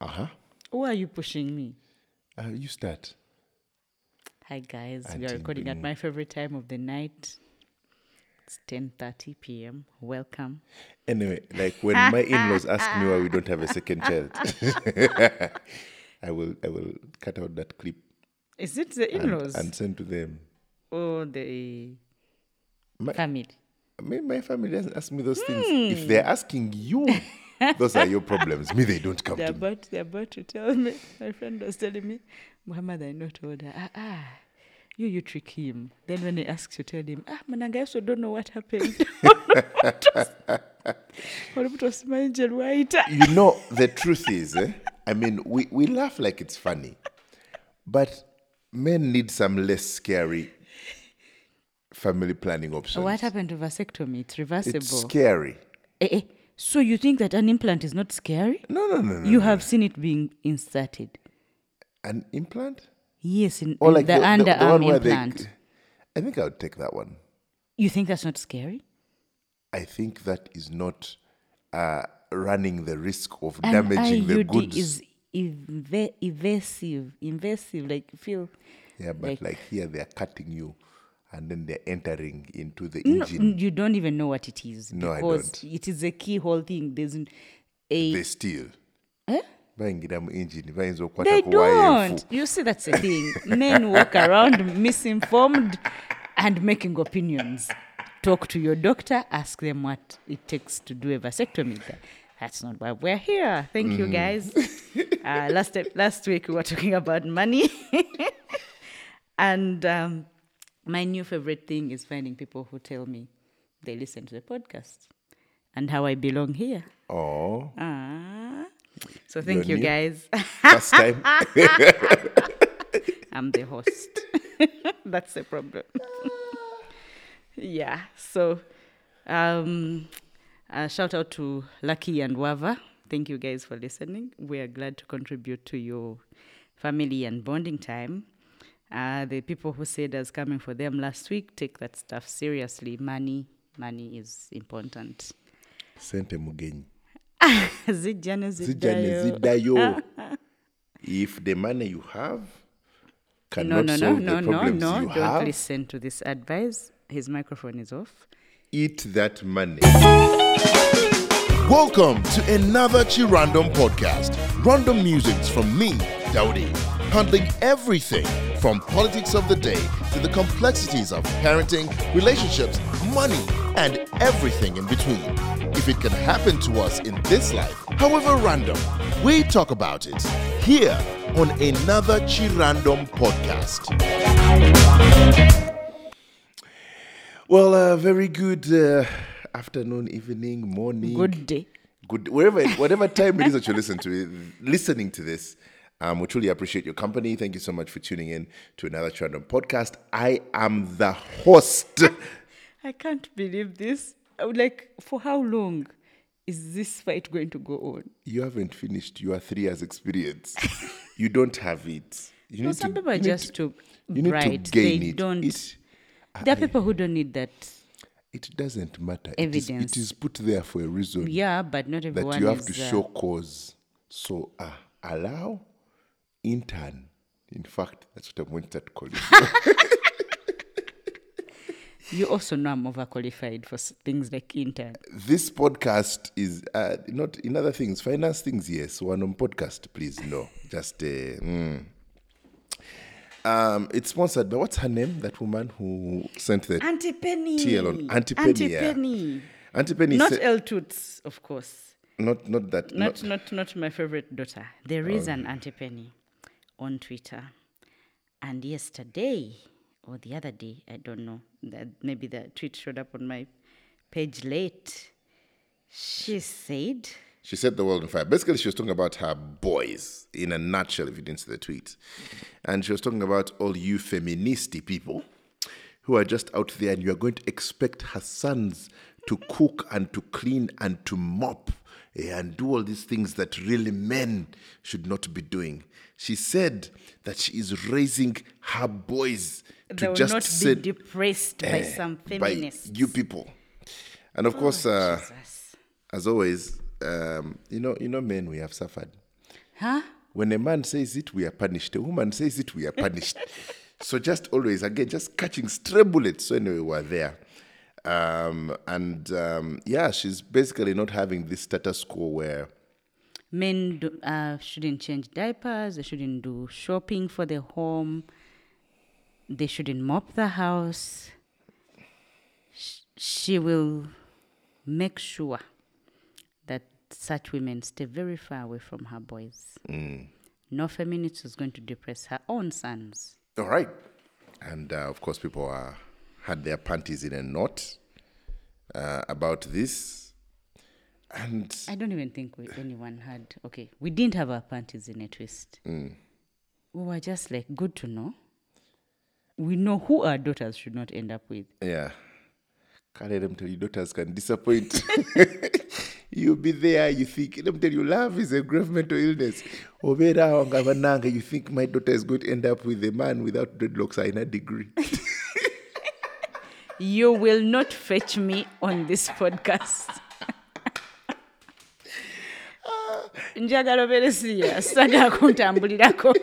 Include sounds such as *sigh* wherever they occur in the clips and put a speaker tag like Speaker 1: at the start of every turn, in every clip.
Speaker 1: Uh huh.
Speaker 2: Why are you pushing me?
Speaker 1: Uh, you start.
Speaker 2: Hi guys, we are recording at my favorite time of the night. It's 10:30 p.m. Welcome.
Speaker 1: Anyway, like when my *laughs* in-laws ask me why we don't have a second child, *laughs* I will I will cut out that clip
Speaker 2: Is it the in-laws
Speaker 1: and send to them.
Speaker 2: Oh, the
Speaker 1: My,
Speaker 2: family?
Speaker 1: my, my family doesn't ask me those things.
Speaker 2: Hmm.
Speaker 1: If they're asking you, *laughs* *laughs* those are your problems. Me, they don't come
Speaker 2: They're
Speaker 1: to me.
Speaker 2: about they're about to tell me. My friend was telling me, Muhammad, I know told her, ah ah, you you trick him. Then when he asks you, tell him, ah Mananga, I also don't know what happened. *laughs* What about was my angel?
Speaker 1: You know, the truth is, eh? I mean, we, we laugh like it's funny, but men need some less scary family planning options.
Speaker 2: What happened to vasectomy? It's reversible.
Speaker 1: It's scary.
Speaker 2: Eh, eh. So you think that an implant is not scary?
Speaker 1: No, no, no, no.
Speaker 2: You have seen it being inserted.
Speaker 1: An implant?
Speaker 2: Yes, in,
Speaker 1: Or
Speaker 2: in
Speaker 1: like
Speaker 2: the, underarm
Speaker 1: one where they-
Speaker 2: implant.
Speaker 1: I think I would take that one.
Speaker 2: You think that's not scary?
Speaker 1: I think that is not uh, running the risk of
Speaker 2: An
Speaker 1: damaging the
Speaker 2: IUD
Speaker 1: goods.
Speaker 2: is eva- evasive, invasive. Like feel.
Speaker 1: yeah, but
Speaker 2: like-
Speaker 1: like, here they are cutting you, and then they're entering into the
Speaker 2: No,
Speaker 1: engine.
Speaker 2: you don't even know what it is
Speaker 1: No, I don't.
Speaker 2: it is a keyhole thing. There's a.
Speaker 1: They steal.
Speaker 2: Eh?
Speaker 1: bayingira mu engine bayinza okukwata
Speaker 2: They
Speaker 1: ku waya
Speaker 2: don't. You see, that's the thing. Men walk around misinformed and making opinions. Talk to your doctor, ask them what it takes to do a vasectomy. That's not why we're here. Thank you, guys. uh, last last week we were talking about money, *laughs* and um, my new favorite thing is finding people who tell me they listen to the podcast and how I belong here.
Speaker 1: Oh,
Speaker 2: Ah. So thank
Speaker 1: You're
Speaker 2: you,
Speaker 1: new?
Speaker 2: guys.
Speaker 1: first time. *laughs*
Speaker 2: I'm the host. *laughs* That's the problem. *laughs* yeah. So, um, uh, shout out to Lucky and Wava. Thank you guys for listening. We are glad to contribute to your family and bonding time. Uh, the people who said I was coming for them last week take that stuff seriously. Money, money is important.
Speaker 1: Sente mugenyi. *laughs*
Speaker 2: Zijjane ziddayo.
Speaker 1: ziddayo. *laughs* if the money you have
Speaker 2: No,
Speaker 1: cannot
Speaker 2: no, no,
Speaker 1: solve
Speaker 2: no,
Speaker 1: the
Speaker 2: no,
Speaker 1: problems
Speaker 2: no.
Speaker 1: you
Speaker 2: Don't
Speaker 1: have,
Speaker 2: listen to this advice. His microphone is off.
Speaker 1: eat that money. Welcome to another Chirandom podcast. Random musings from me, Daudi, handling everything from politics of the day to the complexities of parenting, relationships, money, and everything in between. If it can happen to us in this life, however random, we talk about it here on another Chirandom podcast. Well, uh, very good uh, afternoon, evening, morning.
Speaker 2: Good day.
Speaker 1: Good wherever, whatever time it is that you're listening to listening to this. Um, we truly appreciate your company. Thank you so much for tuning in to another Random podcast. I am the host. *laughs*
Speaker 2: I can't believe this. I would like, for how long is this fight going to go on?
Speaker 1: You haven't finished your three years experience. *laughs* you don't have it. You
Speaker 2: No,
Speaker 1: need
Speaker 2: some
Speaker 1: to-
Speaker 2: people are just
Speaker 1: to,
Speaker 2: too
Speaker 1: you need
Speaker 2: bright.
Speaker 1: to gain
Speaker 2: they
Speaker 1: it.
Speaker 2: don't.
Speaker 1: It,
Speaker 2: there are people who don't need that.
Speaker 1: it doesn't matter. It is,
Speaker 2: Evidence.
Speaker 1: it is put there for a reason.
Speaker 2: Yeah, but not
Speaker 1: that
Speaker 2: everyone
Speaker 1: you have
Speaker 2: is.
Speaker 1: to
Speaker 2: uh,
Speaker 1: show cause. So uh, allow, intern. In fact, that's what I'm going to start calling. you. *laughs*
Speaker 2: you also know I'm overqualified for things like intern.
Speaker 1: this podcast is uh, not in other things, finance things. Yes, one on podcast, please. No, just uh, mm. um, it's sponsored by what's her name? That woman who sent the
Speaker 2: Auntie Penny.
Speaker 1: TL on Auntie Penny.
Speaker 2: Auntie
Speaker 1: yeah.
Speaker 2: Penny.
Speaker 1: Auntie Penny.
Speaker 2: Not
Speaker 1: said-
Speaker 2: El Toots, of course.
Speaker 1: not not that.
Speaker 2: Not, not, not my favorite daughter. There is an Auntie Penny on Twitter. And yesterday, or the other day, I don't know, that maybe the tweet showed up on my page late. She said,
Speaker 1: She set the world on fire. Basically, she was talking about her boys in a nutshell, if you didn't see the tweet. And she was talking about all you feministy people who are just out there and you are going to expect her sons to cook and to clean and to mop eh, and do all these things that really men should not be doing. She said that she is raising her boys to
Speaker 2: they will
Speaker 1: just
Speaker 2: not
Speaker 1: sit
Speaker 2: be depressed by
Speaker 1: eh,
Speaker 2: some
Speaker 1: by
Speaker 2: feminists.
Speaker 1: you people. And of course, uh, as always, um, you know, you know, men, we have suffered.
Speaker 2: Huh?
Speaker 1: When a man says it, we are punished. A woman says it, we are punished. *laughs* so just always, again, just catching stray bullets. So anyway, we're there. Um, and um, yeah, she's basically not having this status quo where
Speaker 2: Men do, uh, shouldn't change diapers. They shouldn't do shopping for the home. They shouldn't mop the house. Sh- she will make sure that such women stay very far away from her boys. No feminist is going to depress her own sons.
Speaker 1: All right. And uh, of course, people are, had their panties in a knot uh, about this. And
Speaker 2: I don't even think we, anyone had. Okay, we didn't have our panties in a twist. Mm. We were just like, good to know. We know who our daughters should not end up with.
Speaker 1: yeah, can't let them tell you daughters can disappoint. *laughs* You'll be there, you think, let me tell you, love is a grave mental illness. You think my daughter is going to end up with a man without dreadlocks in a degree. *laughs*
Speaker 2: You will not fetch me on this podcast. Njagala obeere serious ntambulirako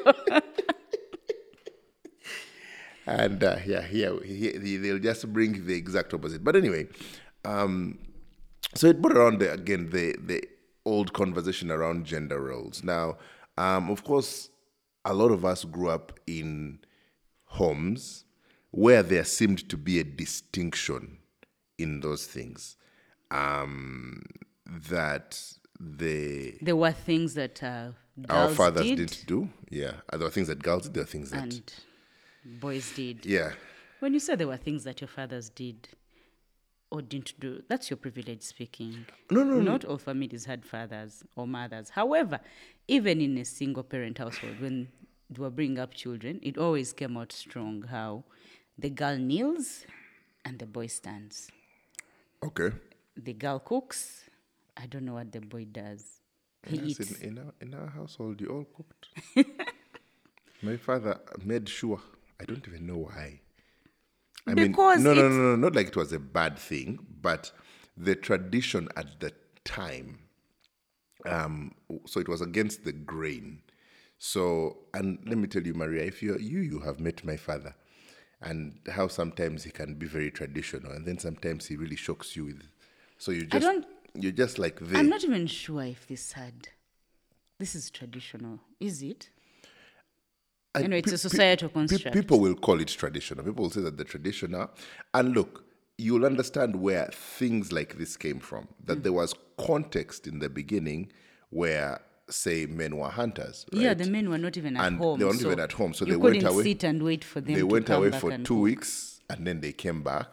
Speaker 1: and uh, yeah, here, here they- they'll just bring the exact opposite. But anyway, um, so it brought around the, again the the old conversation around gender roles. Now, um, of course, a lot of us grew up in homes where there seemed to be a distinction in those things. Um, that the
Speaker 2: there were things that uh,
Speaker 1: our fathers
Speaker 2: did
Speaker 1: didn't do. Yeah, there were things that girls did. There were things that
Speaker 2: and boys did
Speaker 1: yeah.
Speaker 2: when you say there were things that your fathers did or didn't do that's your privilege speaking
Speaker 1: No, no,
Speaker 2: not all families had fathers or mothers however even in a single parent household when they were bringing up children it always came out strong how the girl kneels and the boy stands
Speaker 1: Okay.
Speaker 2: the girl cooks i don't know what the boy does he
Speaker 1: Yes,
Speaker 2: eats
Speaker 1: in, in, our, in our household, you all cooked. *laughs* My father made sure. I don't even know why. I
Speaker 2: Because
Speaker 1: mean, no, no, no, no, not like it was a bad thing, but the tradition at the time. Um, so it was against the grain. So, and let me tell you, Maria, if you're you you have met my father, and how sometimes he can be very traditional, and then sometimes he really shocks you with. So you just
Speaker 2: don't-
Speaker 1: you're just like this.
Speaker 2: i'm not even sure if this had this is traditional is it
Speaker 1: I-
Speaker 2: You know, it's a
Speaker 1: pe- pe-
Speaker 2: societal
Speaker 1: pe-
Speaker 2: construct.
Speaker 1: People will call it traditional. People will say that the traditional. And look, you'll understand where things like this came from. That
Speaker 2: Mm.
Speaker 1: there was context in the beginning where, say, men were hunters. Right?
Speaker 2: Yeah, the men were not even at
Speaker 1: And
Speaker 2: home.
Speaker 1: they weren't
Speaker 2: so
Speaker 1: even at home, so
Speaker 2: you
Speaker 1: they went away-
Speaker 2: sit and wait for them.
Speaker 1: they went away for two
Speaker 2: cook.
Speaker 1: weeks and then they came back.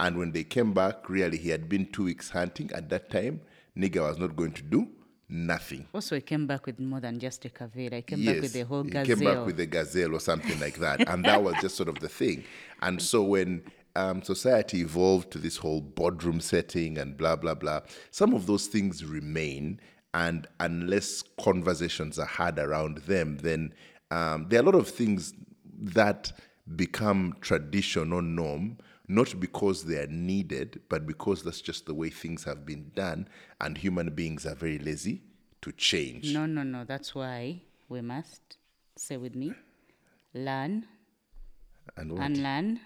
Speaker 1: And when they came back, really, he had been two weeks hunting. At that time, Nigga was not going to do nothing.
Speaker 2: Also, he came back with more than just a caveira. I came back with the whole gazelle.
Speaker 1: he came back with a gazelle or something like that, and that was just sort of the thing. And so when um, society evolved to this whole boardroom setting and blah blah blah, some of those things remain, and unless conversations are had around them, then um, there are a lot of things that become tradition or norm not because they are needed, but because that's just the way things have been done, and human beings are very lazy to change.
Speaker 2: no, no, no. That's why we must say with me, learn,
Speaker 1: And what?
Speaker 2: unlearn,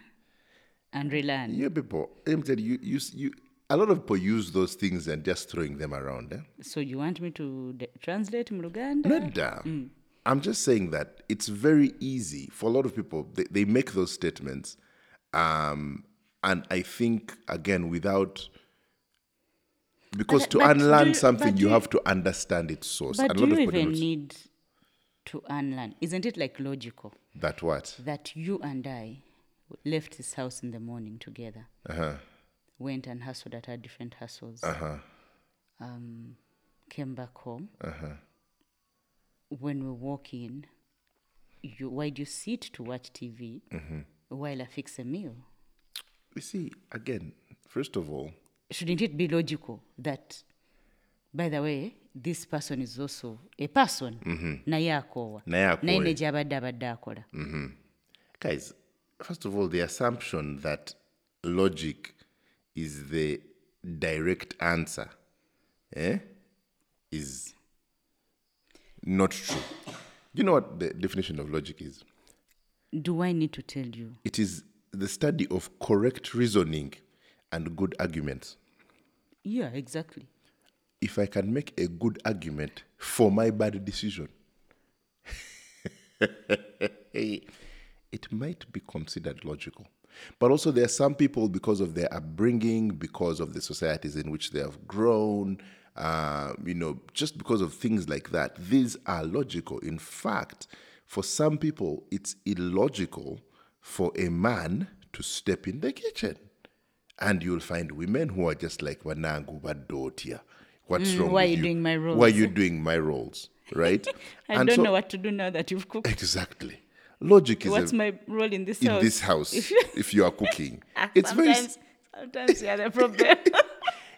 Speaker 2: and relearn.
Speaker 1: You people, let me tell you, you, you, a lot of people use those things and just throwing them around. Eh?
Speaker 2: So you want me to de- translate Mluganda?
Speaker 1: Not damn. I'm just saying that it's very easy for a lot of people. They, they make those statements, um, and I think again without because to unlearn
Speaker 2: you-
Speaker 1: something
Speaker 2: but
Speaker 1: you have to understand its source.
Speaker 2: But
Speaker 1: and
Speaker 2: do
Speaker 1: a lot
Speaker 2: you
Speaker 1: of
Speaker 2: even need to unlearn? Isn't it like logical
Speaker 1: that what?
Speaker 2: that you and I left this house in the morning together,
Speaker 1: Uh-huh.
Speaker 2: went and hustled at our different hustles,
Speaker 1: Uh-huh.
Speaker 2: um, came back home.
Speaker 1: Uh-huh.
Speaker 2: When we walk in, you, why do you sit to watch TV
Speaker 1: Mm-hmm.
Speaker 2: while I fix a meal?
Speaker 1: You see, again, first of all,
Speaker 2: Shouldn't it be logical that, by the way, this person is also a person? Naye akoowa.
Speaker 1: Naye akoowa.
Speaker 2: Naye ne gy'abadde abadde akola.
Speaker 1: guys, first of all, the assumption that logic is the direct answer, eh, is Not true. You know what the definition of logic is?
Speaker 2: Do I need to tell you?
Speaker 1: It is the study of correct reasoning and good arguments.
Speaker 2: Yeah, exactly.
Speaker 1: If I can make a good argument for my bad decision, *laughs* it might be considered logical. But also, there are some people, because of their upbringing, because of the societies in which they have grown, uh, you know, just because of things like that, these are logical. In fact, for some people, it's illogical for a man to step in the kitchen. And you'll find women who are just like, Wanangu Badotia. What's wrong
Speaker 2: Mm, why
Speaker 1: with
Speaker 2: are you doing my roles?
Speaker 1: Why are
Speaker 2: roles?"
Speaker 1: you doing my roles? Right? *laughs*
Speaker 2: I
Speaker 1: And
Speaker 2: don't
Speaker 1: so-
Speaker 2: know what to do now that you've cooked.
Speaker 1: Exactly. Logic is
Speaker 2: What's
Speaker 1: a,
Speaker 2: my role in this
Speaker 1: in
Speaker 2: house?
Speaker 1: this house
Speaker 2: If you-
Speaker 1: if you are cooking. *laughs*
Speaker 2: Ah,
Speaker 1: it's very
Speaker 2: sometimes, sometimes you are the problem. *laughs*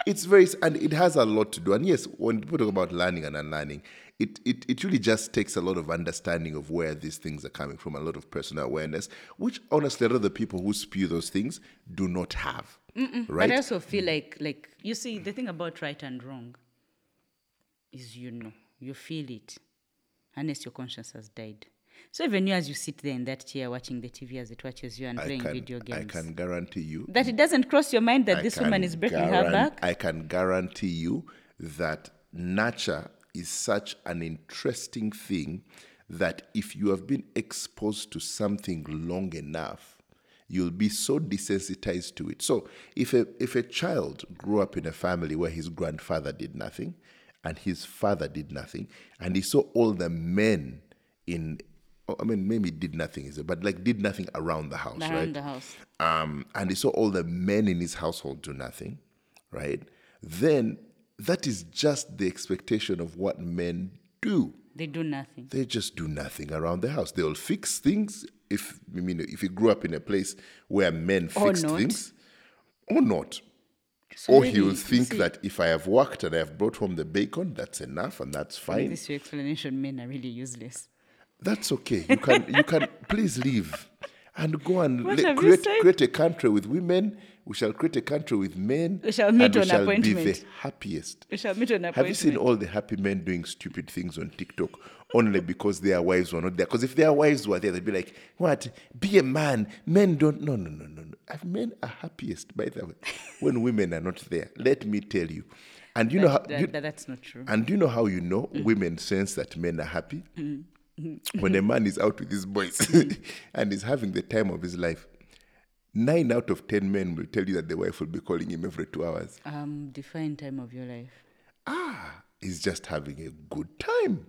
Speaker 1: it's very and it has a lot to do. And yes, when people talk about learning and unlearning, it, it it really just takes a lot of understanding of where these things are coming from, a lot of personal awareness, which honestly a lot of the people who spew those things do not have.
Speaker 2: But
Speaker 1: Right?
Speaker 2: I also feel like, like you see, the thing about right and wrong is you know, you feel it, unless your conscience has died. So even you, as you sit there in that chair watching the TV as it watches you and
Speaker 1: I
Speaker 2: playing
Speaker 1: can
Speaker 2: video games,
Speaker 1: I can guarantee you
Speaker 2: that it doesn't cross your mind that
Speaker 1: I
Speaker 2: this woman is breaking her back.
Speaker 1: I can guarantee you that nurture is such an interesting thing that if you have been exposed to something long enough, you'll be so desensitized to it. So if a if a child grew up in a family where his grandfather did nothing and his father did nothing, and he saw all the men in I mean maybe did nothing is it, but like did nothing around the house,
Speaker 2: Around
Speaker 1: right?
Speaker 2: the house.
Speaker 1: um, and he saw all the men in his household do nothing, right? Then that is just the expectation of what men do.
Speaker 2: They do nothing.
Speaker 1: They just do nothing around the house. They'll fix things. If I mean, if you grew up in a place where men fixed things, or not,
Speaker 2: So
Speaker 1: or he will think
Speaker 2: see,
Speaker 1: that if I have worked and I have brought home the bacon, that's enough and that's fine.
Speaker 2: this your explanation, men are really useless.
Speaker 1: That's okay. You can you can *laughs* please leave and go and le- create create a country with women. We shall create a country with men.
Speaker 2: We shall meet
Speaker 1: and we
Speaker 2: on
Speaker 1: shall be the happiest.
Speaker 2: We shall meet on appointment.
Speaker 1: Have you seen all the happy men doing stupid things on TikTok only because their wives were not there? Because if their wives were there, they'd be like, "What? Be a man. Men don't." No, no, no, no, no. Men are happiest, by the way, *laughs* when women are not there. Let me tell you. And you know how.
Speaker 2: That-
Speaker 1: you-
Speaker 2: that- that's not true.
Speaker 1: and do you know how you know mm. women sense that men are happy? Mm. *laughs* when a man is out with his boys *laughs* and is having the time of his life, nine out of ten men will tell you that the wife will be calling him every two hours.
Speaker 2: Um, define time of your life.
Speaker 1: Ah, he's just having a good time,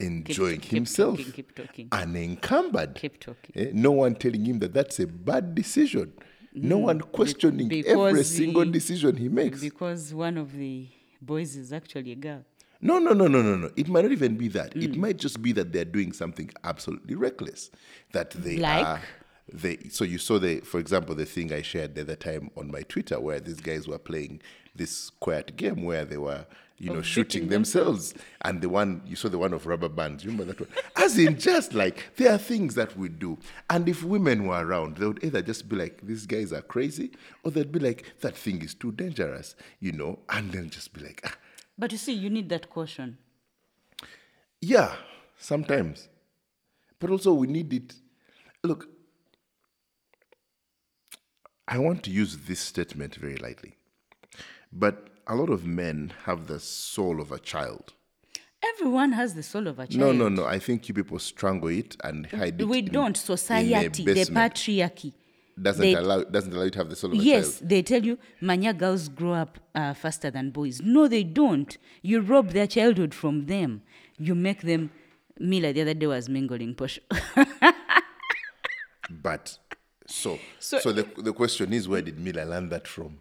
Speaker 1: enjoying
Speaker 2: keep
Speaker 1: himself,
Speaker 2: talking, keep talking.
Speaker 1: unencumbered.
Speaker 2: Keep talking.
Speaker 1: Eh, No one telling him that that's a bad decision. No one questioning every
Speaker 2: because
Speaker 1: single decision he makes.
Speaker 2: Because one of the boys is actually a girl.
Speaker 1: No, no, no, no, no, no. It might not even be that.
Speaker 2: Mm.
Speaker 1: It might just be that they're doing something absolutely reckless. That they
Speaker 2: Like?
Speaker 1: are. They, so you saw the, for example, the thing I shared the other time on my Twitter, where these guys were playing this quiet game where they were, you know, shooting themselves. And the one you saw the one of rubber bands. You remember that one? As in, just like there are things that we do, and if women were around, they would either just be like, "These guys are crazy," or they'd be like, "That thing is too dangerous," you know, and then just be like, ah,
Speaker 2: But you see, you need that caution.
Speaker 1: Yeah, sometimes. But also, we need it. Look, I want to use this statement very lightly, but a lot of men have the soul of a child.
Speaker 2: Everyone has the soul of a child.
Speaker 1: No, no, no. I think you people strangle it and hide it.
Speaker 2: We don't. Society, the patriarchy.
Speaker 1: Doesn't
Speaker 2: they-
Speaker 1: allow doesn't allow you to have the soul of
Speaker 2: Yes,
Speaker 1: child.
Speaker 2: they tell you Manya girls grow up uh, faster than boys. No, they don't. You rob their childhood from them. You make them. Mila the other day was mingling posh. *laughs*
Speaker 1: But so
Speaker 2: So-
Speaker 1: so, the the question is, where did Mila learn that from?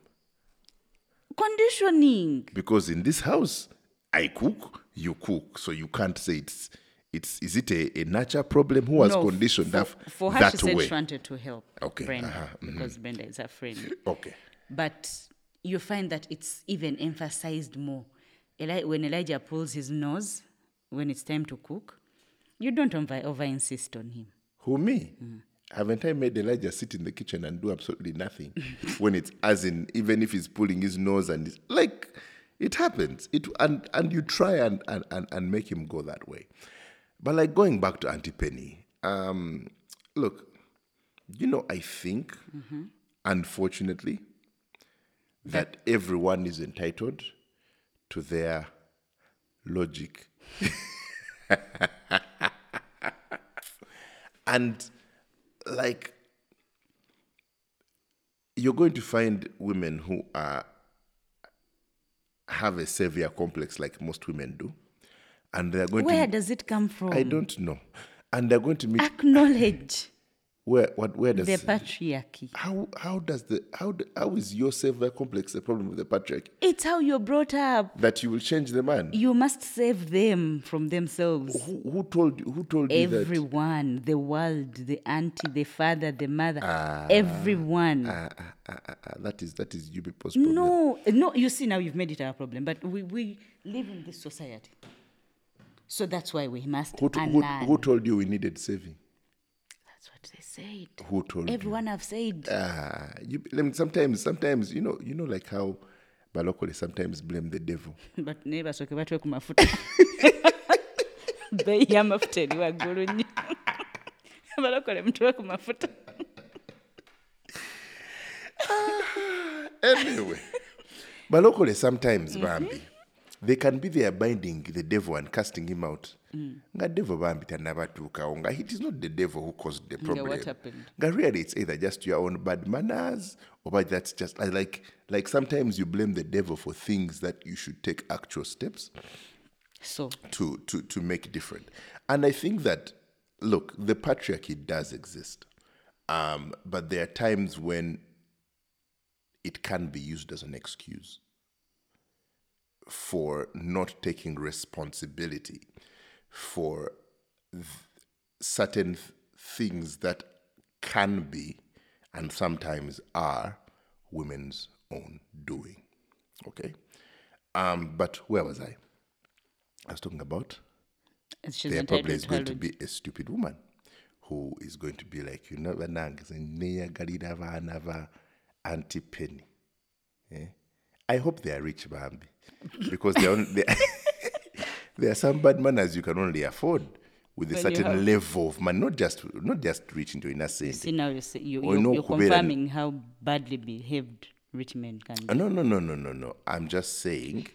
Speaker 2: Conditioning.
Speaker 1: because in this house i cook you cook so you can't say it's it's is it a, a natural problem who has
Speaker 2: No,
Speaker 1: conditioned
Speaker 2: for,
Speaker 1: that
Speaker 2: for her,
Speaker 1: that
Speaker 2: she said
Speaker 1: way
Speaker 2: she wanted to help
Speaker 1: Okay,
Speaker 2: Brenda
Speaker 1: uh-huh,
Speaker 2: because Brenda is her friend.
Speaker 1: okay
Speaker 2: But you find that it's even emphasized more. Eli- when Elijah pulls his nose when it's time to cook, you don't over, over insist on him.
Speaker 1: who me
Speaker 2: Mm.
Speaker 1: haven't i made elijah sit in the kitchen and do absolutely nothing *laughs* when it's as in even if he's pulling his nose and it's like It happens. It and and you try and and, and, and make him go that way. But like going back to Auntie Penny, um, look, you know, I think, unfortunately, that everyone is entitled to their logic. *laughs* and like you're going to find women who are have a savior complex like most women do and they're going
Speaker 2: Where
Speaker 1: to
Speaker 2: does it come from?
Speaker 1: i don't know and they're going to meet
Speaker 2: Acknowledge *coughs*
Speaker 1: where what where does
Speaker 2: the patriarchy.
Speaker 1: how how does the how how is your savior complex a problem with the patriarchy
Speaker 2: It's how you're brought up.
Speaker 1: that you will change the man
Speaker 2: You must save them from themselves.
Speaker 1: who, who told who told you that
Speaker 2: Everyone, the world, the auntie, the father, the mother, everyone.
Speaker 1: Ah, ah, ah, ah, that is that is you people's problem
Speaker 2: No, no, you see now you've made it our problem, but we, we live in this society. So that's why we must
Speaker 1: who, who, who told you we needed saving
Speaker 2: That's what they said.
Speaker 1: who told you
Speaker 2: Everyone have said.
Speaker 1: Ah, you, I mean, sometimes, sometimes, you know, you know, like how Balokole sometimes blame the devil. *laughs*
Speaker 2: but naye basooke batwe ku mafuta beeyi y'amafuta eri waggulu *laughs* nnyo balokole mutwe ku mafuta
Speaker 1: Anyway, Balokole sometimes,
Speaker 2: Mm-hmm.
Speaker 1: Bambi, they can be there binding the devil and casting him out.
Speaker 2: Mm.
Speaker 1: Nga devil Bambi tanabatuukawo nga it is not the devil who caused the problem. Nga really it's either just your own bad manners or that's just like like sometimes you blame the devil for things that you should take actual steps.
Speaker 2: so
Speaker 1: to to to make different. And I think that look, the patriarchy does exist, um, but there are times when it can be used as an excuse for not taking responsibility for th- certain th- things that can be and sometimes are women's own doing. Okay, um, but where was I? I was talking about
Speaker 2: she's
Speaker 1: there probably is going to be a stupid woman who is going to be like, you know, banange neyagalira abaana ba Auntie Penny. Eh? I hope they are rich, Bambi, because they are, *laughs* there are some bad manners you can only afford with a
Speaker 2: you
Speaker 1: certain level of money, not just not just rich into inner sense.
Speaker 2: see now you say, you,
Speaker 1: Or
Speaker 2: you're, you're confirming how badly behaved rich men can be
Speaker 1: Uh, No, no, no, no, no, no. I'm just saying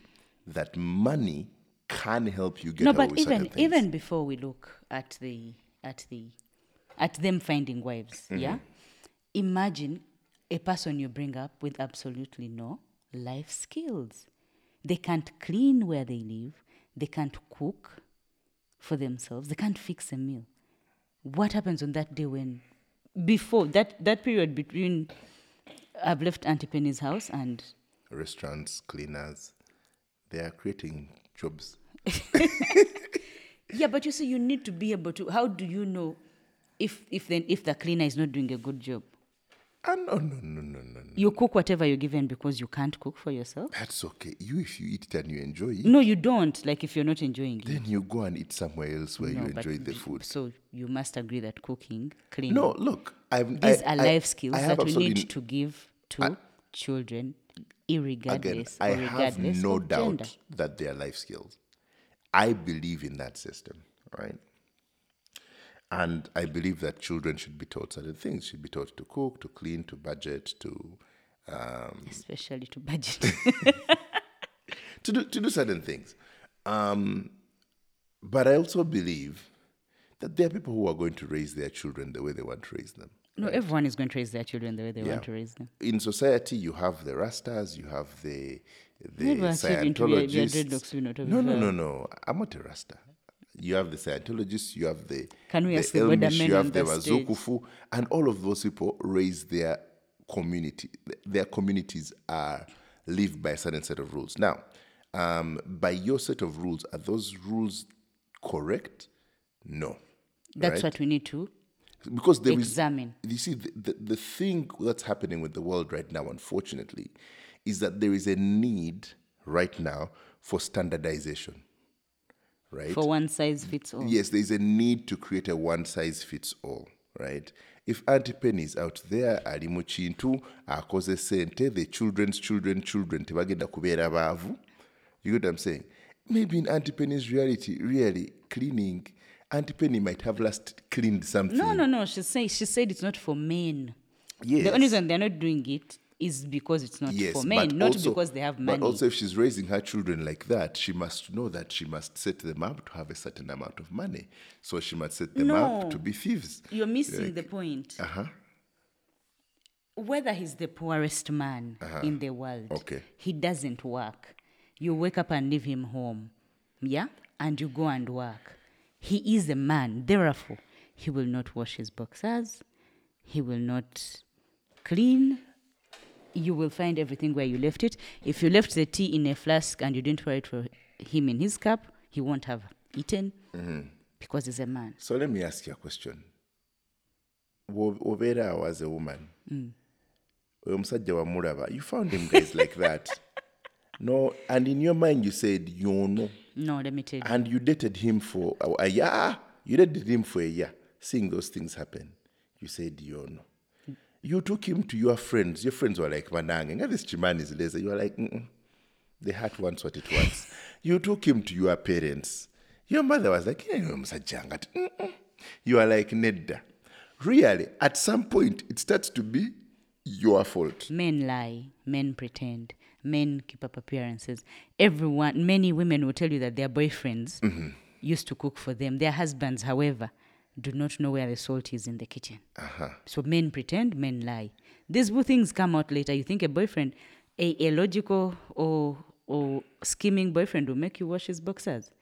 Speaker 1: that money can help you get
Speaker 2: no
Speaker 1: away
Speaker 2: but
Speaker 1: with
Speaker 2: even
Speaker 1: things.
Speaker 2: even before we look at the at the at them finding wives
Speaker 1: Mm-hmm.
Speaker 2: yeah imagine a person you bring up with absolutely no life skills they can't clean where they live they can't cook for themselves they can't fix a meal what happens on that day when before that that period between i've left auntie penny's house and
Speaker 1: restaurants, cleaners, they are creating jobs. *laughs* *laughs*
Speaker 2: Yeah, but you see, you need to be able to. How do you know if if then if the cleaner is not doing a good job?
Speaker 1: Ah, no, no, no, no, no, no.
Speaker 2: You cook whatever you're given because you can't cook for yourself.
Speaker 1: That's okay. You, if you eat it and you enjoy it,
Speaker 2: No, you don't. Like if you're not enjoying it.
Speaker 1: then you go and eat somewhere else where
Speaker 2: No,
Speaker 1: you enjoy the food.
Speaker 2: So you must agree that cooking, cleaning,
Speaker 1: No, look, I've,
Speaker 2: these
Speaker 1: I,
Speaker 2: are
Speaker 1: I-
Speaker 2: life skills
Speaker 1: I
Speaker 2: that we need to give to children, irregardless
Speaker 1: Again, I have
Speaker 2: regardless
Speaker 1: no doubt
Speaker 2: gender.
Speaker 1: that they are life skills. I believe in that system, right? And I believe that children should be taught certain things. Should be taught to cook, to clean, to budget, to um,
Speaker 2: Especially to budget. *laughs*
Speaker 1: to do to do certain things. Um, but I also believe that there are people who are going to raise their children the way they want to raise them.
Speaker 2: no, everyone is going to raise their children the way they
Speaker 1: Yeah.
Speaker 2: want to raise them.
Speaker 1: In society, you have the Rastas, you have the the
Speaker 2: Maybe we're achieving to be a- be a
Speaker 1: Scientologists.
Speaker 2: dreadlocks, you know,
Speaker 1: no, no, no, no. I'm not a Rasta. You have the Scientologists, you have the
Speaker 2: Can we
Speaker 1: the
Speaker 2: ask the
Speaker 1: Amish,
Speaker 2: men
Speaker 1: you have the
Speaker 2: the?
Speaker 1: Wazukufu, and all of those people raise their community. Their communities are live by a certain set of rules. Now, um, by your set of rules, are those rules correct? No.
Speaker 2: That's
Speaker 1: right?
Speaker 2: what we need to
Speaker 1: because there is
Speaker 2: examine.
Speaker 1: you see the, the, the thing that's happening with the world right now unfortunately is that there is a need right now for standardization right
Speaker 2: for one size fits all.
Speaker 1: yes there is a need to create a one size fits all right if Auntie Penny is out there ali mu kintu akoze sente the children's children children tebagenda kubeera baavu You get what I'm saying? Maybe in Auntie Penny's reality, really cleaning, Auntie Penny might have last cleaned something.
Speaker 2: No, no, no. She say she said it's not for men.
Speaker 1: Yes.
Speaker 2: The only reason they're not doing it is because it's not
Speaker 1: Yes,
Speaker 2: for men, not
Speaker 1: also-
Speaker 2: because they have money.
Speaker 1: But also, if she's raising her children like that, she must know that she must set them up to have a certain amount of money. So she must set them
Speaker 2: No.
Speaker 1: up to be thieves.
Speaker 2: You're missing the point.
Speaker 1: Uh huh.
Speaker 2: Whether he's the poorest man in the world,
Speaker 1: Uh-huh. Okay.
Speaker 2: he doesn't work. You wake up and leave him home, yeah, and you go and work. He is a man, therefore, he will not wash his boxers, he will not clean. You will find everything where you left it. If you left the tea in a flask and you didn't pour it for him in his cup, he won't have eaten
Speaker 1: Mm-hmm.
Speaker 2: because he's a man.
Speaker 1: So let me ask you a question. Wo- Obeera was a woman.
Speaker 2: Mm.
Speaker 1: Oyo musajja wamulaba. You found him guys like that. *laughs* No, and in your mind you said yono.
Speaker 2: No, let me tell you.
Speaker 1: And you dated him for a, a year. You dated him for a year. Seeing those things happen, you said you yono. You took him to your friends. Your friends were like, Manange, and this Chiman is lazy. You were like, Mm-mm. the heart wants what it wants. *laughs* you took him to your parents. Your mother was like, "Yeah, musajja nga ti. You are like, Nedda. Really, at some point, it starts to be your fault.
Speaker 2: Men lie, men pretend, men keep up appearances. Everyone, many women will tell you that their boyfriends
Speaker 1: Mm-hmm.
Speaker 2: used to cook for them. Their husbands, however, do not know where the salt is in the kitchen.
Speaker 1: Uh-huh.
Speaker 2: So men pretend, men lie. These two things come out later. You think a boyfriend, a, a logical or or scheming boyfriend will make you wash his boxers.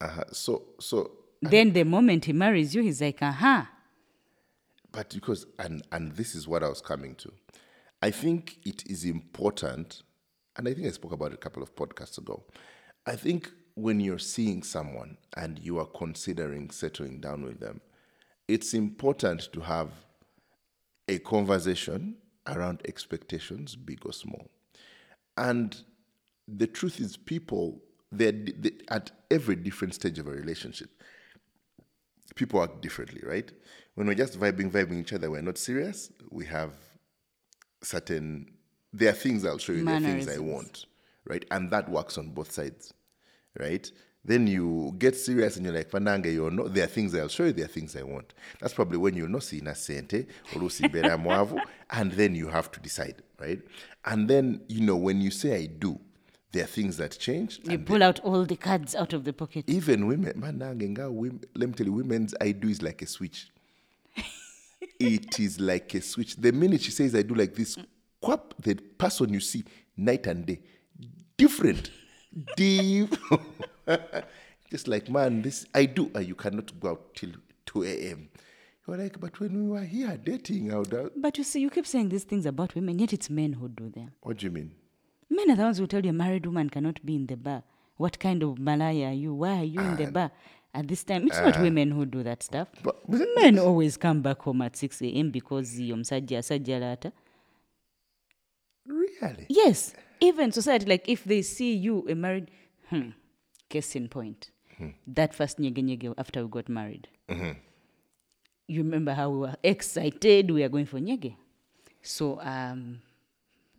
Speaker 1: Uh-huh. So, so
Speaker 2: Then the moment he marries you, he's like, aha.
Speaker 1: But because, and, and this is what I was coming to. I think it is important, and I think I spoke about it a couple of podcasts ago. I think when you're seeing someone and you are considering settling down with them, it's important to have a conversation around expectations, big or small. And the truth is, people, they're, they, at every different stage of a relationship, people act differently, right? When we're just vibing, vibing each other, we're not serious. We have certain, there are things I'll show you, there are things I want, right? And that works on both sides, right? Then you get serious and you're like, Pananga, you know, there are things I'll show you, there are things I want. That's probably when you're not seeing a sente, or bera *laughs* mwavu, and then you have to decide, right? And then, you know, when you say I do, there are things that change.
Speaker 2: You pull out all the cards out of the pocket.
Speaker 1: even women, manange women, let me tell you, women's I do is like a switch. *laughs* it is like a switch. The minute she says I do like this, quap, the person you see night and day, different, deep. *laughs* Just like man, this I do. Uh, you cannot go out till two a.m. You're like, but when we were here dating, I would. have-"
Speaker 2: But you see, you keep saying these things about women, yet it's men who do them.
Speaker 1: What do you mean?
Speaker 2: Men are the ones who tell you a married woman cannot be in the bar. What kind of Malaya are you? Why are you in the ah. bar at this time? It's not ah. women who do that stuff.
Speaker 1: But-
Speaker 2: Men always come back home at 6 a.m. because the omusajja asajja laata.
Speaker 1: Really?
Speaker 2: Yes, even society, like if they see you a married, hmm, case in point, that first nyege nyege after we got married. You remember how we were excited, we are going for nyege. So, um,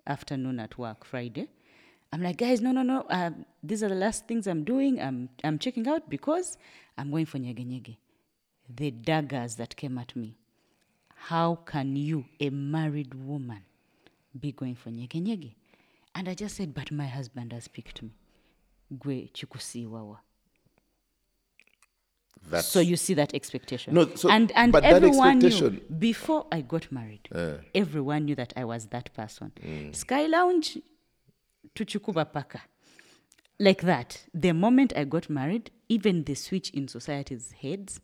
Speaker 2: afternoon at work, Friday, I'm like, guys, no, no, no, uh, these are the last things I'm doing. I'm, I'm checking out because I'm going for nyege nyege. The daggers that came at me. How can you, a married woman, be going for nyege nyege? And I just said, but my husband has picked me. Gwe chikusiwawa.
Speaker 1: That's
Speaker 2: So you see that expectation.
Speaker 1: No, so-
Speaker 2: and and everyone knew before I got married. Everyone knew that I was that person.
Speaker 1: Mm.
Speaker 2: Sky Lounge to Chukuba Paka. Like that. The moment I got married, even the switch in society's heads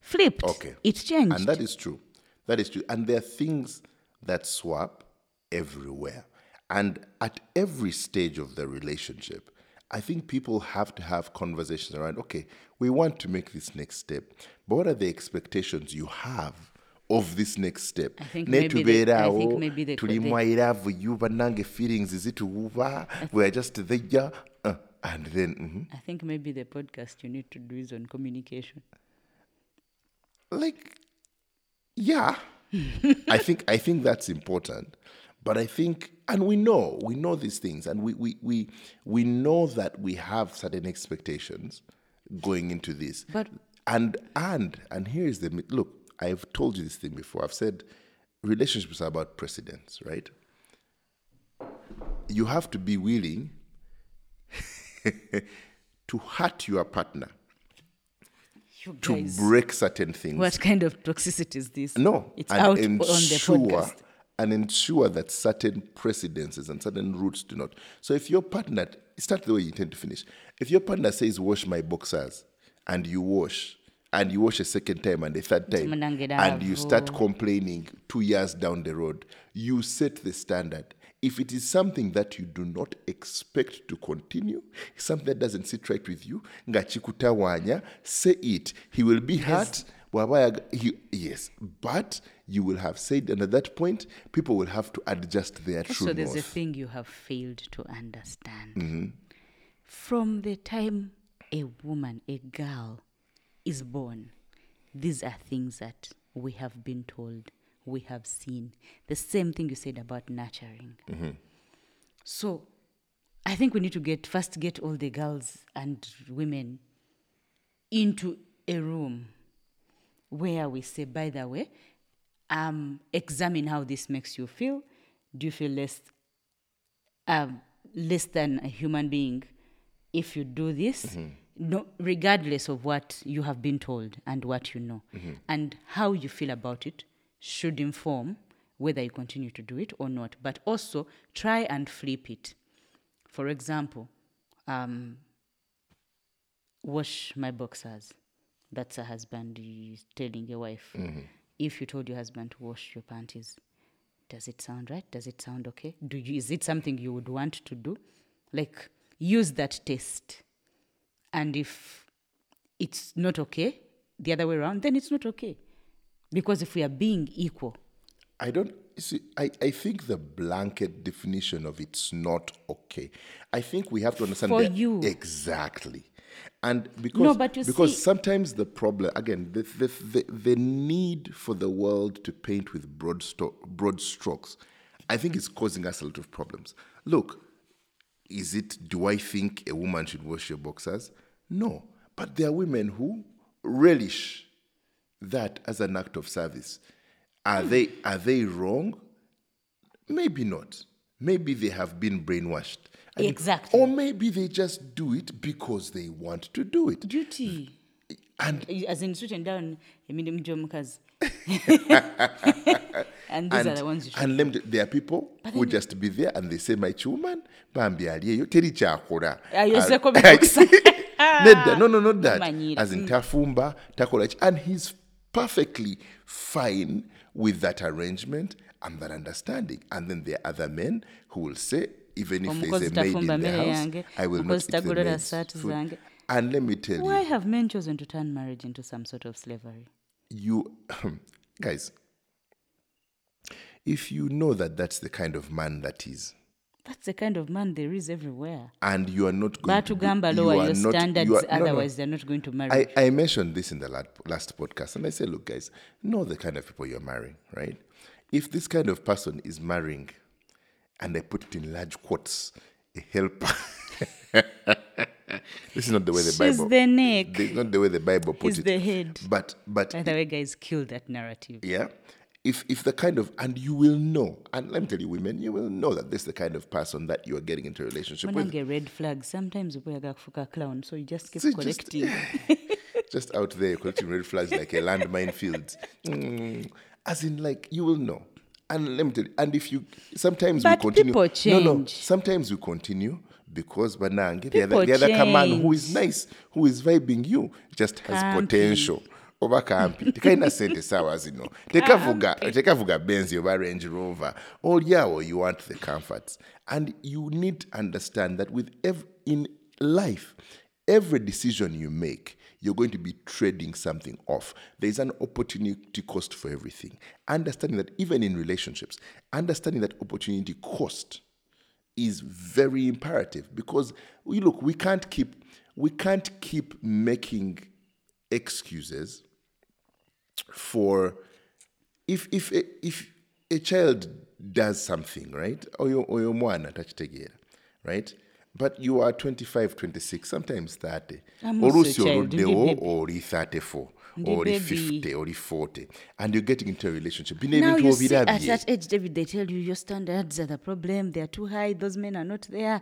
Speaker 2: flipped.
Speaker 1: Okay.
Speaker 2: It changed.
Speaker 1: And that is true. That is true. And there are things that swap everywhere. And at every stage of the relationship, I think people have to have conversations around okay, we want to make this next step, but what are the expectations you have of this next step?
Speaker 2: I think maybe the- I think maybe the-
Speaker 1: tulimu I love you, bannange feelings zituwuba, *laughs* we're just there, uh, and then, mhm.
Speaker 2: I think maybe the podcast you need to do is on communication.
Speaker 1: like yeah *laughs* i think i think that's important But I think, and we know, we know these things, and we, we, we, we know that we have certain expectations going into this.
Speaker 2: But-
Speaker 1: and and and here is the look. I've told you this thing before. I've said relationships are about precedence, right? You have to be willing *laughs* to hurt your partner
Speaker 2: You
Speaker 1: to break certain things.
Speaker 2: what kind of toxicity is this?
Speaker 1: No,
Speaker 2: it's
Speaker 1: and
Speaker 2: out
Speaker 1: ensure,
Speaker 2: on the podcast.
Speaker 1: And ensure that certain precedences and certain rules do not. So if your partner, start the way you intend to finish. If your partner says, wash my boxers, and you wash, and you wash a second time and a third time, and you start complaining two years down the road, you set the standard. If it is something that you do not expect to continue, something that doesn't sit right with you, ngachikutawanya, say it. He will be hurt. Yaga- he- yes, but you will have said, and at that point, people will have to adjust their true
Speaker 2: So there's a thing you have failed to understand.
Speaker 1: Mm-hmm.
Speaker 2: From the time a woman, a girl, is born, these are things that we have been told, we have seen. The same thing you said about nurturing.
Speaker 1: Mm-hmm.
Speaker 2: So I think we need to get first get all the girls and women into a room where we say, by the way, um, examine how this makes you feel. Do you feel less um, less than a human being if you do this? No, regardless of what you have been told and what you know, and how you feel about it should inform whether you continue to do it or not. But also try and flip it. For example, um, wash my boxers. That's a husband is telling a wife. If you told your husband to wash your panties, does it sound right? Does it sound okay? Do you is it something you would want to do? Like use that test. And if it's not okay, the other way around, then it's not okay. Because if we are being equal,
Speaker 1: I don't see. I, I think the blanket definition of it's not okay. I think we have to understand
Speaker 2: For you.
Speaker 1: exactly, and because
Speaker 2: but you
Speaker 1: because
Speaker 2: see-
Speaker 1: sometimes the problem again the the, the the need for the world to paint with broad sto- broad strokes, I think is causing us a lot of problems. Look, is it do I think a woman should wash your boxers? No, but there are women who relish that as an act of service. Are hmm. they are they wrong? Maybe not. Maybe they have been brainwashed. I mean,
Speaker 2: Exactly.
Speaker 1: Or maybe they just do it because they want to do it.
Speaker 2: duty.
Speaker 1: And
Speaker 2: As in written down, emindi mujja omukazi. and these are the ones you should
Speaker 1: and let me, there are people who just be there and they say my chuman bambi ali eyo teri
Speaker 2: so comic
Speaker 1: nedda no no not that as in mm. tafumba takola and he's perfectly fine with that arrangement and that understanding and then there are other men who will say even if there's a maid in the house I will not eat the maid's food and let me tell
Speaker 2: Why
Speaker 1: you Why
Speaker 2: have men chosen to turn marriage into some sort of slavery?
Speaker 1: you *clears throat* guys if you know that that's the kind of man that is
Speaker 2: That's the kind of man there is everywhere.
Speaker 1: and you are not going to be-
Speaker 2: Batugamba
Speaker 1: you
Speaker 2: lower your
Speaker 1: not-
Speaker 2: standards,
Speaker 1: you are- no, no.
Speaker 2: otherwise they're not going to marry.
Speaker 1: I, I mentioned this in the last, last podcast, and I said, look, guys, know the kind of people you're marrying, right? If this kind of person is marrying, and I put it in large quotes, a helper. *laughs* this is not the way the
Speaker 2: She's
Speaker 1: Bible.
Speaker 2: the neck.
Speaker 1: This is not the way the Bible puts
Speaker 2: He's
Speaker 1: it.
Speaker 2: the head.
Speaker 1: But but
Speaker 2: By the way, guys, kill that narrative.
Speaker 1: yeah if if the kind of and you will know and let me tell you women you will know that this is the kind of person that you are getting into a relationship with
Speaker 2: Munange red flag. Sometimes we are a clown, so you just keep
Speaker 1: just-
Speaker 2: collecting. *laughs*
Speaker 1: just out there collecting red flags like a landmine field. *laughs* Mm, as in, like you will know. And let me tell you, and if you sometimes
Speaker 2: But
Speaker 1: we continue.
Speaker 2: people
Speaker 1: No, no. Sometimes we continue because Banange, the other, the other command who is nice, who is vibing you, just has
Speaker 2: Kampi.
Speaker 1: potential. oba kampi tekalina sente saawa zino tekavuga benzi oba range rover awo you want the comforts and you need to understand that with ev- in life every decision you make you're going to be trading something off there's an opportunity cost for everything understanding that even in relationships understanding that opportunity cost is very imperative because we look we can't keep we can't keep making excuses for if if if a child does something, right? Oyo oyo mwana tachitegeera, right? But you are 25, 26, sometimes 30.
Speaker 2: I'm also a
Speaker 1: Oluusi oluddewo oli 34,
Speaker 2: Ndi
Speaker 1: oli 50, oli 40, and you're getting into a relationship. Bino ebintu
Speaker 2: you see, at that age, David, they tell you your standards are the problem. They are too high. Those men are not there.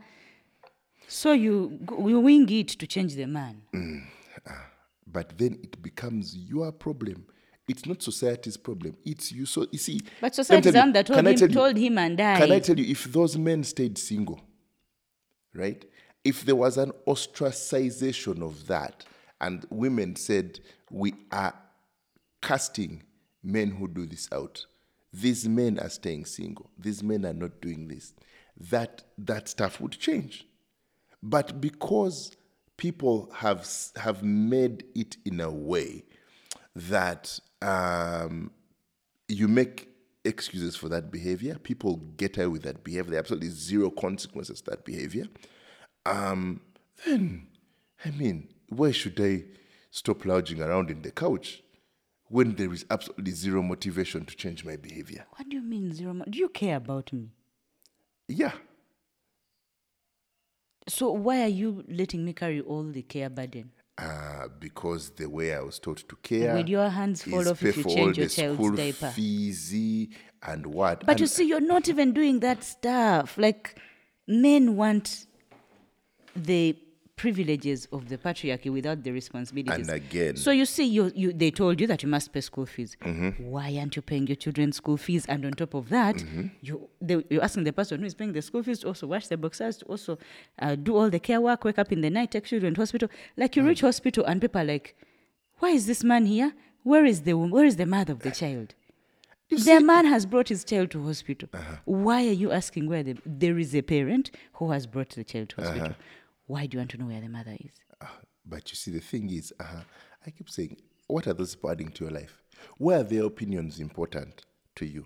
Speaker 2: So you you wing it to change the man. Mm, ah.
Speaker 1: but then it becomes your problem. It's not society's problem. It's you. So you see.
Speaker 2: But society's the one that told him, told him and I.
Speaker 1: Can I tell you, if those men stayed single, right? If there was an ostracization of that, and women said, we are casting men who do this out. These men are staying single. These men are not doing this. That that stuff would change. But because people have have made it in a way that um, you make excuses for that behavior. People get away with that behavior. There are absolutely zero consequences to that behavior. Um, then, I mean, why should I stop lounging around in the couch when there is absolutely zero motivation to change my behavior?
Speaker 2: What do you mean zero? mo- Do you care about me?
Speaker 1: Yeah.
Speaker 2: So why are you letting me carry all the care burden?
Speaker 1: Uh, because the way I was taught to care.
Speaker 2: Will your hands off
Speaker 1: pay
Speaker 2: if you
Speaker 1: for all
Speaker 2: change your
Speaker 1: the
Speaker 2: child's diaper?
Speaker 1: fees and what.
Speaker 2: But
Speaker 1: and
Speaker 2: you see, you're not even doing that stuff. Like men want the privileges of the patriarchy without the responsibilities.
Speaker 1: And again- Mm-hmm.
Speaker 2: so you see, you, you they told you that you must pay school fees. Why aren't you paying your children's school fees? And on top of that,
Speaker 1: Mm-hmm.
Speaker 2: you they, you're asking the person who is paying the school fees to also wash the boxers, to also uh, do all the care work, wake up in the night, take children to hospital. Like you
Speaker 1: Mm.
Speaker 2: reach hospital and people are like, why is this man here? Where is the where is the mother of the child? The man has brought his child to hospital.
Speaker 1: Uh-huh.
Speaker 2: Why are you asking where the, there is a parent who has brought the child to hospital?
Speaker 1: Uh-huh.
Speaker 2: Why do you want to know where the mother is?
Speaker 1: Uh, But you see, the thing is, uh, I keep saying, what are those people adding to your life? Where are their opinions important to you?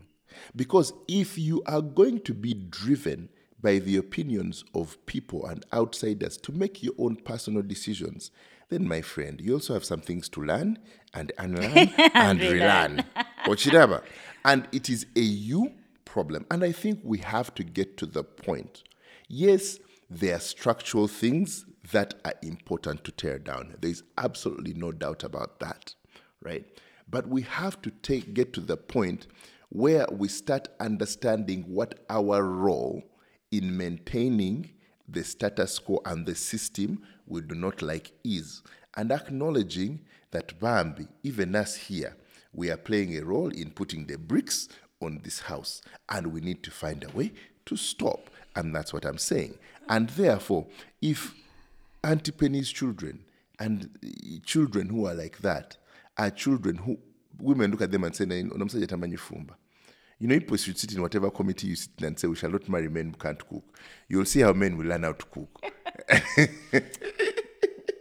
Speaker 1: Because if you are going to be driven by the opinions of people and outsiders to make your own personal decisions, then, my friend, you also have some things to learn and unlearn *laughs* and relearn. Ochidaba. And it is a you problem. And I think we have to get to the point. Yes, there are structural things that are important to tear down. There is absolutely no doubt about that, right? But we have to take get to the point where we start understanding what our role in maintaining the status quo and the system we do not like is, and acknowledging that Bambi, even us here, we are playing a role in putting the bricks on this house, and we need to find a way to stop. And that's what I'm saying. And therefore, if Auntie Penny's children and children who are like that are children who women look at them and say, "Na- "Unomsaje tamanyi fumba." You know, people should sit in whatever committee you sit in and say, We shall not marry men who can't cook. You'll see how men will learn how to cook. *laughs*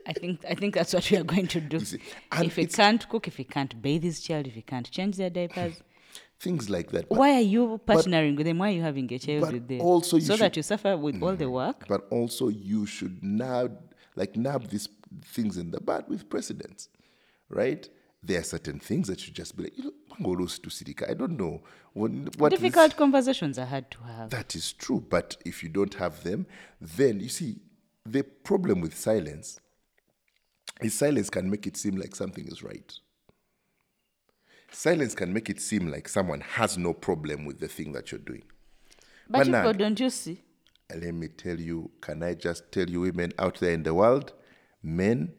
Speaker 2: I think I think that's what we are going to do.
Speaker 1: see, and
Speaker 2: If he can't cook, if he can't bathe his child, if he can't change their diapers,
Speaker 1: Things like that. But,
Speaker 2: why are you partnering with them? Why are you having a child with them?
Speaker 1: also you
Speaker 2: so
Speaker 1: should-
Speaker 2: that you suffer with all the work.
Speaker 1: but also, you should now like, nab these things in the bud with precedence, right? There are certain things that should just be like, you know, to Sidika. I don't know. What,
Speaker 2: Difficult conversations are hard to have.
Speaker 1: That is true, but if you don't have them, then you see the problem with silence is silence can make it seem like something is right. Silence can make it seem like someone has no problem with the thing that you're doing.
Speaker 2: But
Speaker 1: Bernard.
Speaker 2: people, don't you see?
Speaker 1: Let me tell you, can I just tell you, women out there in the world, men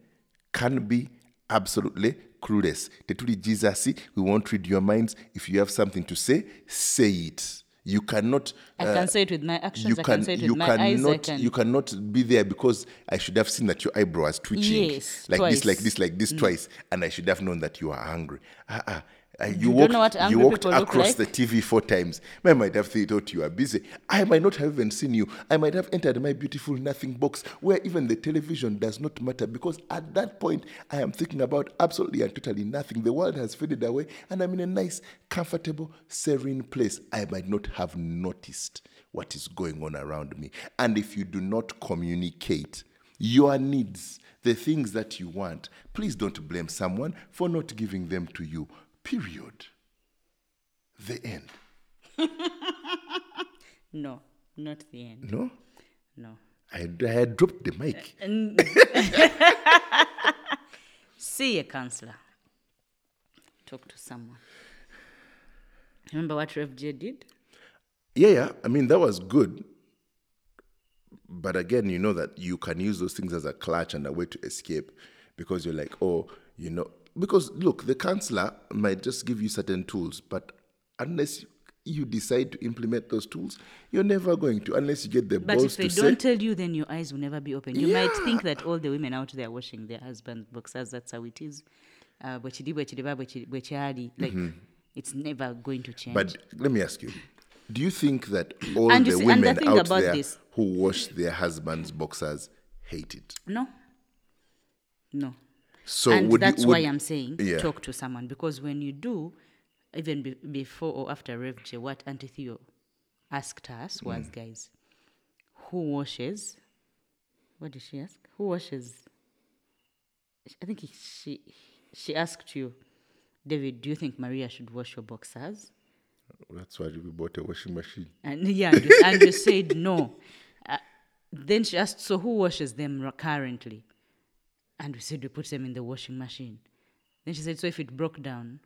Speaker 1: can be absolutely clueless. Tetuli Jesus, we won't read your minds. If you have something to say, say it. You cannot.
Speaker 2: I
Speaker 1: uh,
Speaker 2: can say it with my actions.
Speaker 1: you
Speaker 2: I
Speaker 1: can,
Speaker 2: can say it
Speaker 1: you
Speaker 2: with my eyes.
Speaker 1: Cannot
Speaker 2: can.
Speaker 1: you cannot be there because I should have seen that your eyebrow was twitching
Speaker 2: Yes,
Speaker 1: like this like.
Speaker 2: Mm.
Speaker 1: this like this twice and I should have known that you are angry. uh, uh, uh, you,
Speaker 2: don't
Speaker 1: walked,
Speaker 2: know what
Speaker 1: you walked across
Speaker 2: like?
Speaker 1: the TV four times I might have thought you are busy I might not have even seen you I might have entered my beautiful nothing box where even the television does not matter because at that point I am thinking about absolutely and totally nothing the world has faded away and I'm in a nice comfortable serene place I might not have noticed what is going on around me. And if you do not communicate your needs, the things that you want, please don't blame someone for not giving them to you. Period. The end. *laughs*
Speaker 2: No, not the end.
Speaker 1: No?
Speaker 2: No.
Speaker 1: I, I had dropped the mic.
Speaker 2: Uh, *laughs* See a counselor. Talk to someone. Remember what Rev J did?
Speaker 1: Yeah, yeah. I mean, that was good. But again, you know that you can use those things as a clutch and a way to escape because you're like, oh, you know, because look, the counselor might just give you certain tools, but unless you decide to implement those tools, you're never going to, unless you get the
Speaker 2: But
Speaker 1: balls
Speaker 2: if they don't
Speaker 1: say,
Speaker 2: tell you, then your eyes will never be open. You might think that all the women out there are washing their husbands' boxers. That's how it is. Uh, bwekiri, bwekiriba, bweki- bwekyali. like it's never going to change.
Speaker 1: But let me ask you, do you think that all the
Speaker 2: see- and the
Speaker 1: women out there
Speaker 2: this-
Speaker 1: who wash their husbands' boxers hate it?
Speaker 2: no, no.
Speaker 1: So
Speaker 2: and
Speaker 1: would
Speaker 2: that's why I'm saying
Speaker 1: Yeah.
Speaker 2: talk to someone because when you do, even be- before or after Rev J, what Auntie Theo asked us was,
Speaker 1: Mm.
Speaker 2: guys, who washes? What did she ask? Who washes? I think she she asked you, David. Do you think Maria should wash your boxers?
Speaker 1: That's why we bought a washing machine.
Speaker 2: And yeah, and you, and you said no. *laughs* Uh, then she asked, so who washes them currently? And we said we put them in the washing machine. Then she said, so if it broke down,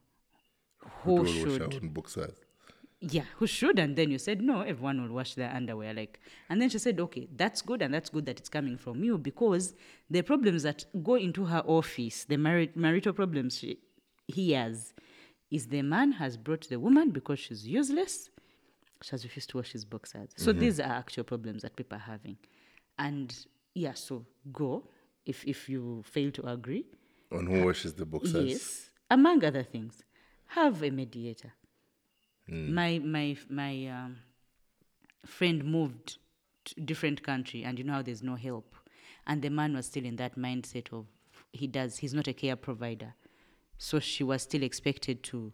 Speaker 2: who
Speaker 1: Don't wash our
Speaker 2: should? Yeah, who should? And then you said, no, everyone will wash their underwear. Like, and then she said, okay, that's good, and that's good that it's coming from you because the problems that go into her office, the mari- marital problems she, he has, is the man has brought the woman because she's useless. She has refused to wash his boxers. So these are actual problems that people are having. And yeah, so go if if you fail to agree.
Speaker 1: On who washes the boxers?
Speaker 2: Yes, among other things, have a mediator. My my my um, friend moved to different country, and you know how there's no help, and the man was still in that mindset of he does he's not a care provider, so she was still expected to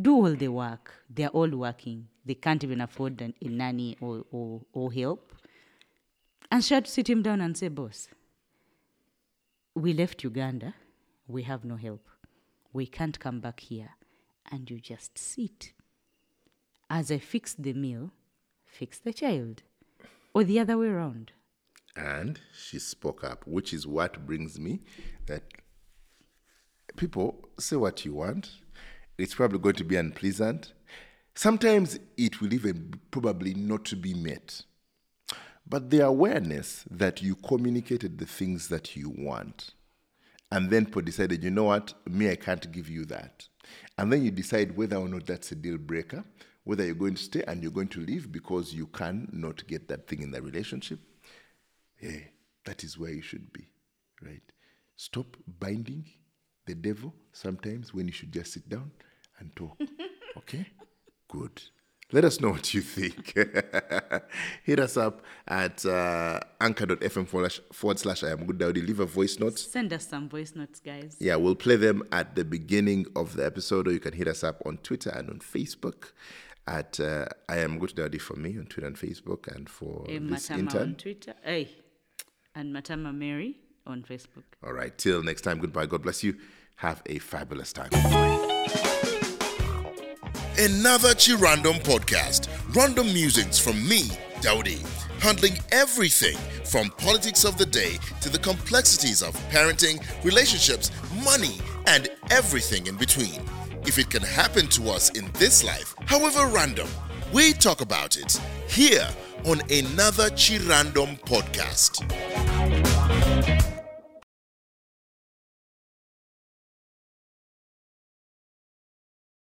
Speaker 2: do all the work. They're all working. They can't even afford an, a nanny or, or or help, and she had to sit him down and say, "Boss, we left Uganda. We have no help. We can't come back here. And you just sit. As I fix the meal, fix the child. Or the other way around.
Speaker 1: And she spoke up, which is what brings me that people say what you want. It's probably going to be unpleasant. Sometimes it will even probably not to be met. But the awareness that you communicated the things that you want, and then decided, you know what, me, I can't give you that. And then you decide whether or not that's a deal breaker, whether you're going to stay and you're going to leave because you cannot get that thing in the relationship. Yeah, that is where you should be, right? Stop binding the devil sometimes when you should just sit down and talk. *laughs* okay? Good. Let us know what you think. *laughs* Hit us up at uh, anchor.fm forward slash- forward slash I am good Daudi. Leave a voice note.
Speaker 2: Send us some voice notes, guys.
Speaker 1: Yeah, we'll play them at the beginning of the episode, or you can hit us up on Twitter and on Facebook at uh, I am good Daudi for me on Twitter and Facebook, and for
Speaker 2: Eh,
Speaker 1: this
Speaker 2: Matama on
Speaker 1: intern.
Speaker 2: Twitter. Hey. And Matama Mary on Facebook.
Speaker 1: All right, till next time, goodbye. God bless you. Have a fabulous time. Another Chirandom podcast. Random musings from me, Daudi, handling everything from politics of the day to the complexities of parenting, relationships, money, and everything in between. If it can happen to us in this life, however random, we talk about it here on another Chirandom podcast.